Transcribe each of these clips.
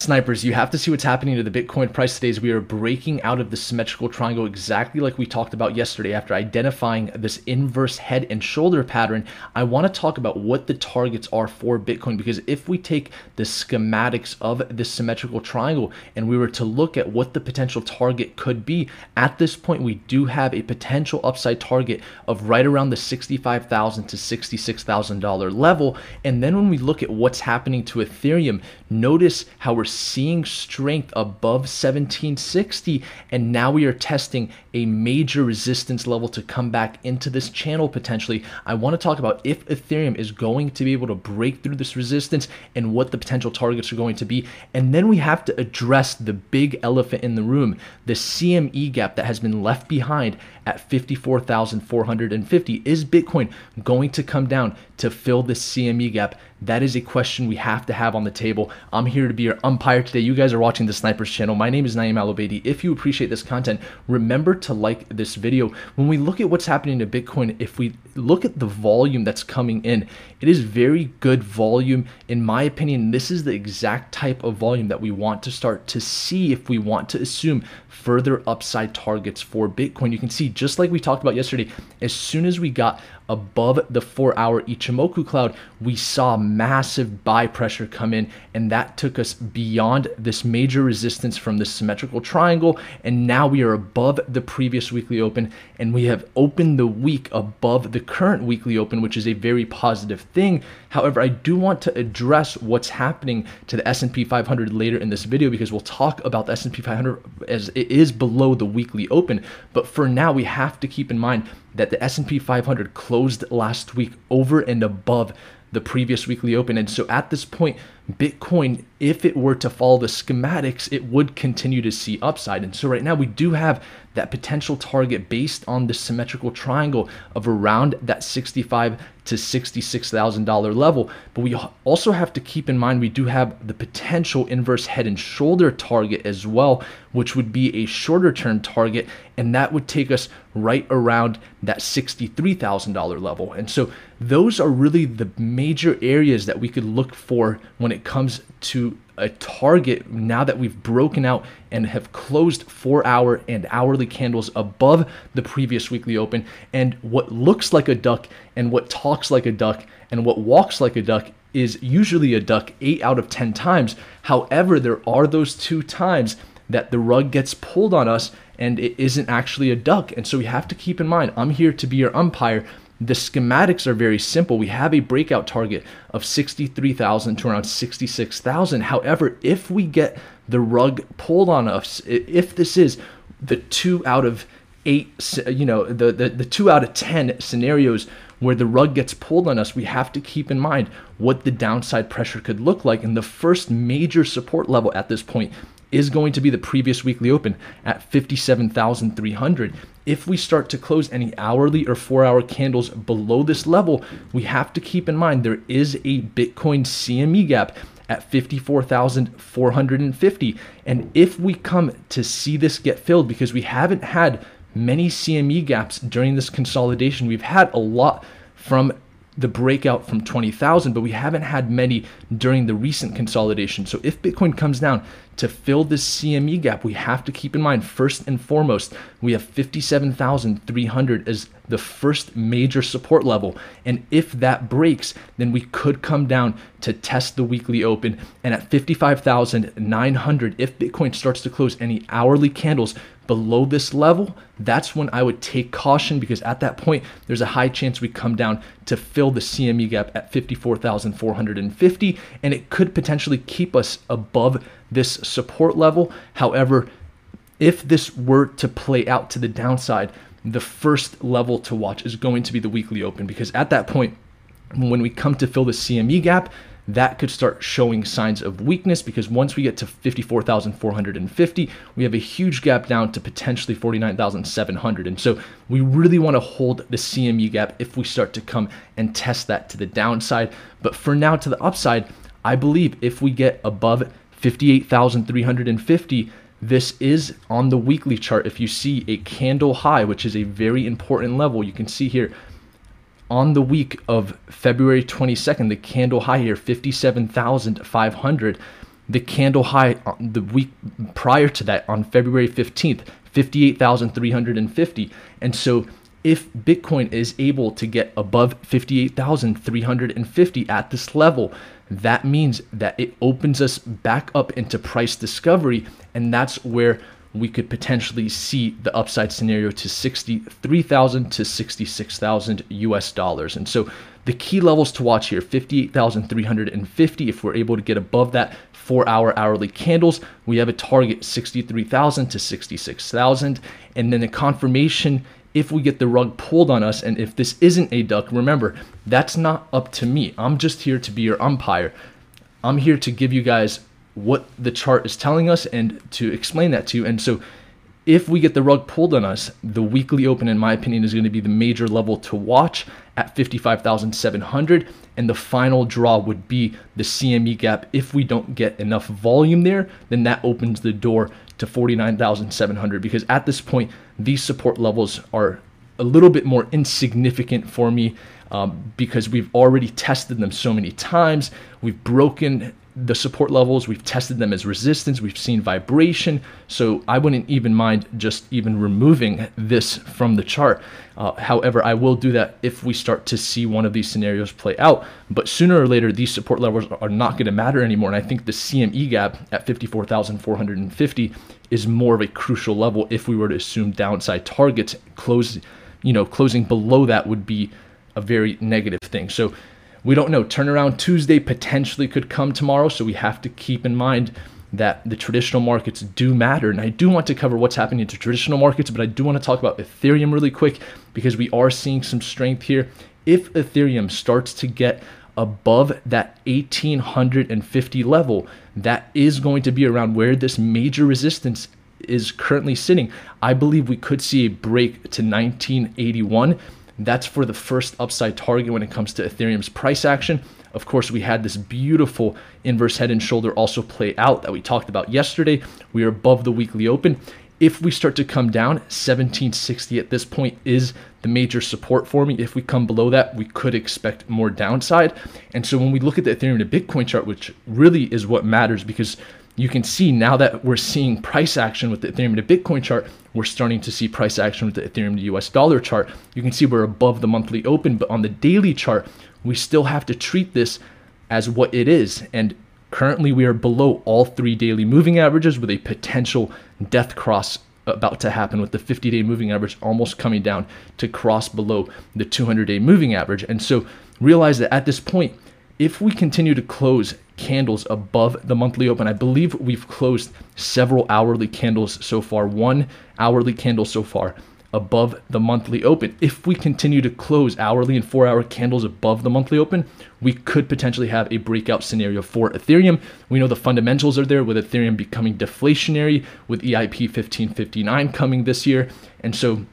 Snipers, you have to see what's happening to the Bitcoin price today as we are breaking out of the symmetrical triangle exactly like we talked about yesterday after identifying this inverse head and shoulder pattern. I want to talk about what the targets are for Bitcoin because if we take the schematics of this symmetrical triangle and we were to look at what the potential target could be, at this point we do have a potential upside target of right around the 65,000 to $66,000 level. And then when we look at what's happening to Ethereum, notice how we're seeing strength above 1760 and now we are testing a major resistance level to come back into this channel potentially. I want to talk about if Ethereum is going to be able to break through this resistance and what the potential targets are going to be. And then we have to address the big elephant in the room, the CME gap that has been left behind at 54,450. Is Bitcoin going to come down to fill this CME gap? That is a question we have to have on the table. I'm here to be your umpire today. You guys are watching the Snipers channel. My name is Naeem Alobedi. If you appreciate this content, remember to like this video. When we look at what's happening to Bitcoin, if we look at the volume that's coming in, it is very good volume. In my opinion, this is the exact type of volume that we want to start to see if we want to assume further upside targets for Bitcoin. You can see, just like we talked about yesterday, as soon as we got above the four hour Ichimoku cloud, we saw massive buy pressure come in, and that took us beyond this major resistance from the symmetrical triangle. And now we are above the previous weekly open, and we have opened the week above the current weekly open, which is a very positive thing. However, I do want to address what's happening to the S&P 500 later in this video because we'll talk about the S&P 500 as it is below the weekly open. But for now, we have to keep in mind that the S&P 500 closed last week over and above the previous weekly open. And so at this point, Bitcoin, if it were to follow the schematics, it would continue to see upside. And so right now we do have that potential target based on the symmetrical triangle of around that 65 to $66,000 level. But we also have to keep in mind we do have the potential inverse head and shoulder target as well, which would be a shorter term target. And that would take us right around that $63,000 level. And so those are really the major areas that we could look for when it comes to a target now that we've broken out and have closed four hour and hourly candles above the previous weekly open. And what looks like a duck and what talks like a duck and what walks like a duck is usually a duck eight out of 10 times. However, there are those two times that the rug gets pulled on us and it isn't actually a duck. And so we have to keep in mind, I'm here to be your umpire the schematics are very simple. We have a breakout target of 63,000 to around 66,000. However, if we get the rug pulled on us, if this is the two out of eight, you know, the, the, the two out of 10 scenarios where the rug gets pulled on us, we have to keep in mind what the downside pressure could look like. And the first major support level at this point is going to be the previous weekly open at 57,300. If we start to close any hourly or four hour candles below this level, we have to keep in mind there is a Bitcoin CME gap at 54,450. And if we come to see this get filled, because we haven't had many CME gaps during this consolidation, we've had a lot from the breakout from 20,000, but we haven't had many during the recent consolidation. So if Bitcoin comes down to fill this CME gap, we have to keep in mind first and foremost, we have 57,300 as the first major support level. And if that breaks, then we could come down to test the weekly open. And at 55,900, if Bitcoin starts to close any hourly candles below this level, that's when I would take caution because at that point, there's a high chance we come down to fill the CME gap at 54,450, and it could potentially keep us above this support level. However, if this were to play out to the downside, the first level to watch is going to be the weekly open because at that point, when we come to fill the CME gap, that could start showing signs of weakness because once we get to 54,450, we have a huge gap down to potentially 49,700. And so we really want to hold the CME gap if we start to come and test that to the downside. But for now, to the upside, I believe if we get above 58,350, this is on the weekly chart. If you see a candle high, which is a very important level, you can see here on the week of February 22nd, the candle high here, 57,500. the candle high uh, the week prior to that on February 15th, 58,350. And so if Bitcoin is able to get above 58,350 at this level, that means that it opens us back up into price discovery. And that's where we could potentially see the upside scenario to 63,000 to 66,000 US dollars. And so the key levels to watch here 58,350. If we're able to get above that four hour hourly candles, we have a target 63,000 to 66,000. And then the confirmation if we get the rug pulled on us and if this isn't a duck, remember, that's not up to me. I'm just here to be your umpire. I'm here to give you guys what the chart is telling us and to explain that to you. And so if we get the rug pulled on us, the weekly open, in my opinion, is going to be the major level to watch at 55,700. And the final draw would be the CME gap. If we don't get enough volume there, then that opens the door to 49,700 because at this point, these support levels are a little bit more insignificant for me um, because we've already tested them so many times. We've broken the support levels, we've tested them as resistance, we've seen vibration. So I wouldn't even mind just even removing this from the chart. Uh, however, I will do that if we start to see one of these scenarios play out. But sooner or later, these support levels are not going to matter anymore. And I think the CME gap at 54,450 is more of a crucial level if we were to assume downside targets close, you know, closing below that would be a very negative thing. So we don't know. Turnaround Tuesday potentially could come tomorrow, so we have to keep in mind that the traditional markets do matter. And I do want to cover what's happening to traditional markets, but I do want to talk about Ethereum really quick because we are seeing some strength here. If Ethereum starts to get above that 1850 level, that is going to be around where this major resistance is currently sitting. I believe we could see a break to 1981 that's for the first upside target when it comes to Ethereum's price action. Of course, we had this beautiful inverse head and shoulder also play out that we talked about yesterday. We are above the weekly open. If we start to come down, 1760 at this point is the major support for me. If we come below that, we could expect more downside. And so when we look at the Ethereum to Bitcoin chart, which really is what matters because you can see now that we're seeing price action with the Ethereum to Bitcoin chart, we're starting to see price action with the Ethereum to US dollar chart. You can see we're above the monthly open, but on the daily chart, we still have to treat this as what it is. And currently we are below all three daily moving averages with a potential death cross about to happen with the 50 day moving average almost coming down to cross below the 200 day moving average. And so realize that at this point, if we continue to close candles above the monthly open, I believe we've closed several hourly candles so far, one hourly candle so far above the monthly open. If we continue to close hourly and four hour candles above the monthly open, we could potentially have a breakout scenario for Ethereum. We know the fundamentals are there with Ethereum becoming deflationary, with EIP 1559 coming this year. And so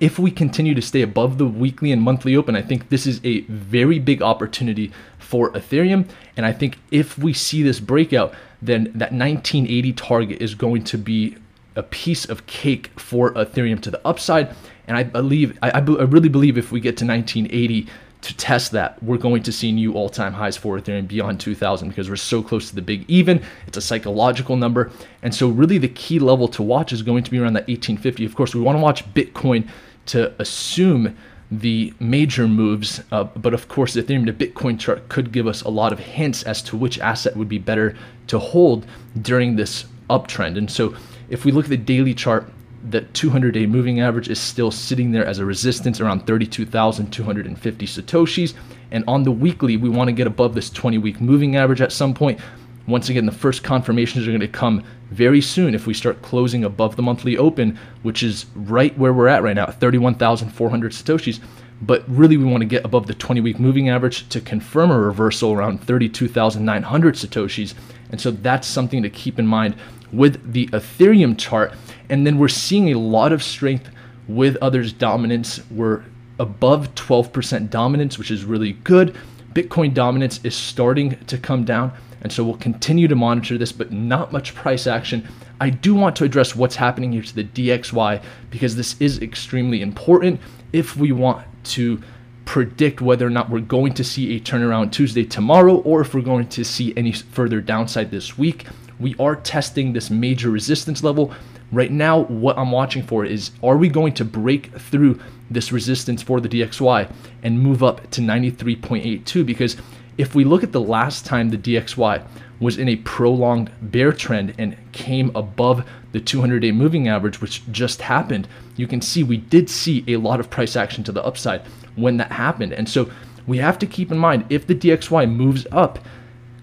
if we continue to stay above the weekly and monthly open, I think this is a very big opportunity for Ethereum. And I think if we see this breakout, then that 1980 target is going to be a piece of cake for Ethereum to the upside. And I believe, I, I, I really believe if we get to 1980, to test that, we're going to see new all-time highs for Ethereum beyond 2000 because we're so close to the big even. It's a psychological number. And so really the key level to watch is going to be around that 1850. Of course, we want to watch Bitcoin to assume the major moves, uh, but of course, the Ethereum to Bitcoin chart could give us a lot of hints as to which asset would be better to hold during this uptrend. And so if we look at the daily chart, the 200 day moving average is still sitting there as a resistance around 32,250 Satoshis. And on the weekly, we want to get above this 20 week moving average at some point. Once again, the first confirmations are going to come very soon if we start closing above the monthly open, which is right where we're at right now, 31,400 Satoshis. But really, we want to get above the 20 week moving average to confirm a reversal around 32,900 Satoshis. And so that's something to keep in mind with the Ethereum chart. And then we're seeing a lot of strength with others' dominance. We're above 12% dominance, which is really good. Bitcoin dominance is starting to come down. And so we'll continue to monitor this, but not much price action. I do want to address what's happening here to the DXY because this is extremely important if we want to predict whether or not we're going to see a turnaround Tuesday tomorrow or if we're going to see any further downside this week. We are testing this major resistance level. Right now, what I'm watching for is are we going to break through this resistance for the DXY and move up to 93.82? Because if we look at the last time the DXY was in a prolonged bear trend and came above the 200 day moving average, which just happened, you can see we did see a lot of price action to the upside when that happened. And so we have to keep in mind if the DXY moves up,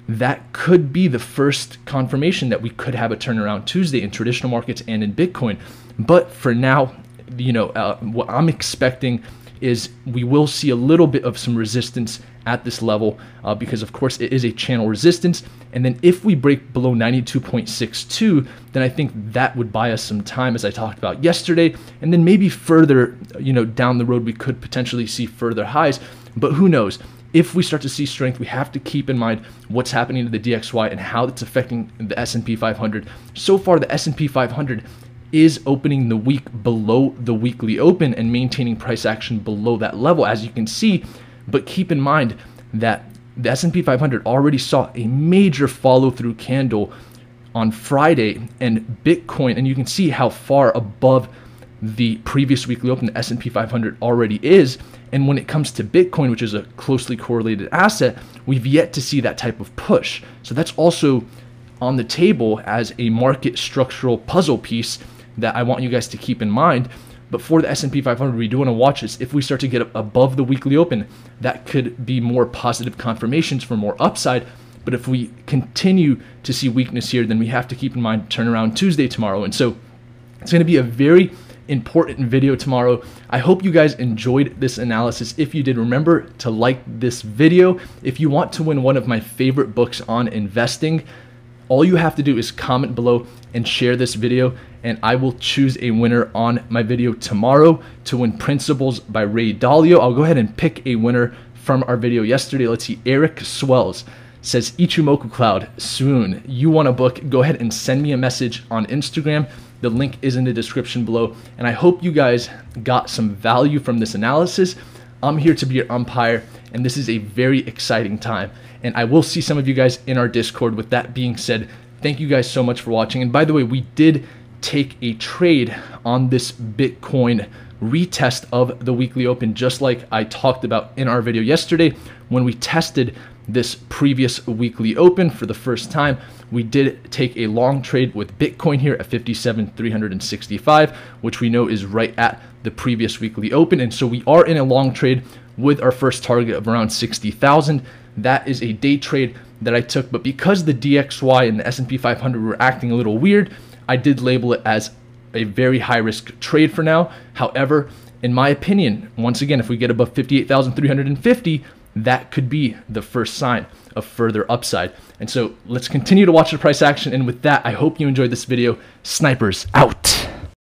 that could be the first confirmation that we could have a turnaround Tuesday in traditional markets and in Bitcoin. But for now, you know, uh, what I'm expecting is we will see a little bit of some resistance at this level uh, because of course it is a channel resistance. And then if we break below 92.62 then i think that would buy us some time as i talked about yesterday. And then maybe further you know down the road we could potentially see further highs. But who knows if we start to see strength, we have to keep in mind what's happening to the DXY and how it's affecting the S&P 500. So far, the S&P 500 is opening the week below the weekly open and maintaining price action below that level, as you can see. But keep in mind that the S&P 500 already saw a major follow-through candle on Friday, and Bitcoin, and you can see how far above the previous weekly open the S&P 500 already is. And when it comes to Bitcoin, which is a closely correlated asset, we've yet to see that type of push. So that's also on the table as a market structural puzzle piece that I want you guys to keep in mind. But for the S&P 500, we do want to watch this. If we start to get above the weekly open, that could be more positive confirmations for more upside. But if we continue to see weakness here, then we have to keep in mind turnaround Tuesday tomorrow. And so it's going to be a very important video tomorrow. I hope you guys enjoyed this analysis. If you did, remember to like this video. If you want to win one of my favorite books on investing, all you have to do is comment below and share this video and I will choose a winner on my video tomorrow to win Principles by Ray Dalio. I'll go ahead and pick a winner from our video yesterday. Let's see, Eric Swells says Ichimoku Cloud, soon. You want a book, go ahead and send me a message on Instagram. The link is in the description below. And I hope you guys got some value from this analysis. I'm here to be your umpire, and this is a very exciting time. And I will see some of you guys in our Discord. With that being said, thank you guys so much for watching. And by the way, we did take a trade on this Bitcoin retest of the weekly open, just like I talked about in our video yesterday when we tested this previous weekly open for the first time. We did take a long trade with Bitcoin here at 57,365, which we know is right at the previous weekly open. And so we are in a long trade with our first target of around 60,000. That is a day trade that I took, but because the DXY and the S&P 500 were acting a little weird, I did label it as a very high risk trade for now. However, in my opinion, once again, if we get above 58,350, that could be the first sign of further upside. And so let's continue to watch the price action. And with that, I hope you enjoyed this video. Snipers out.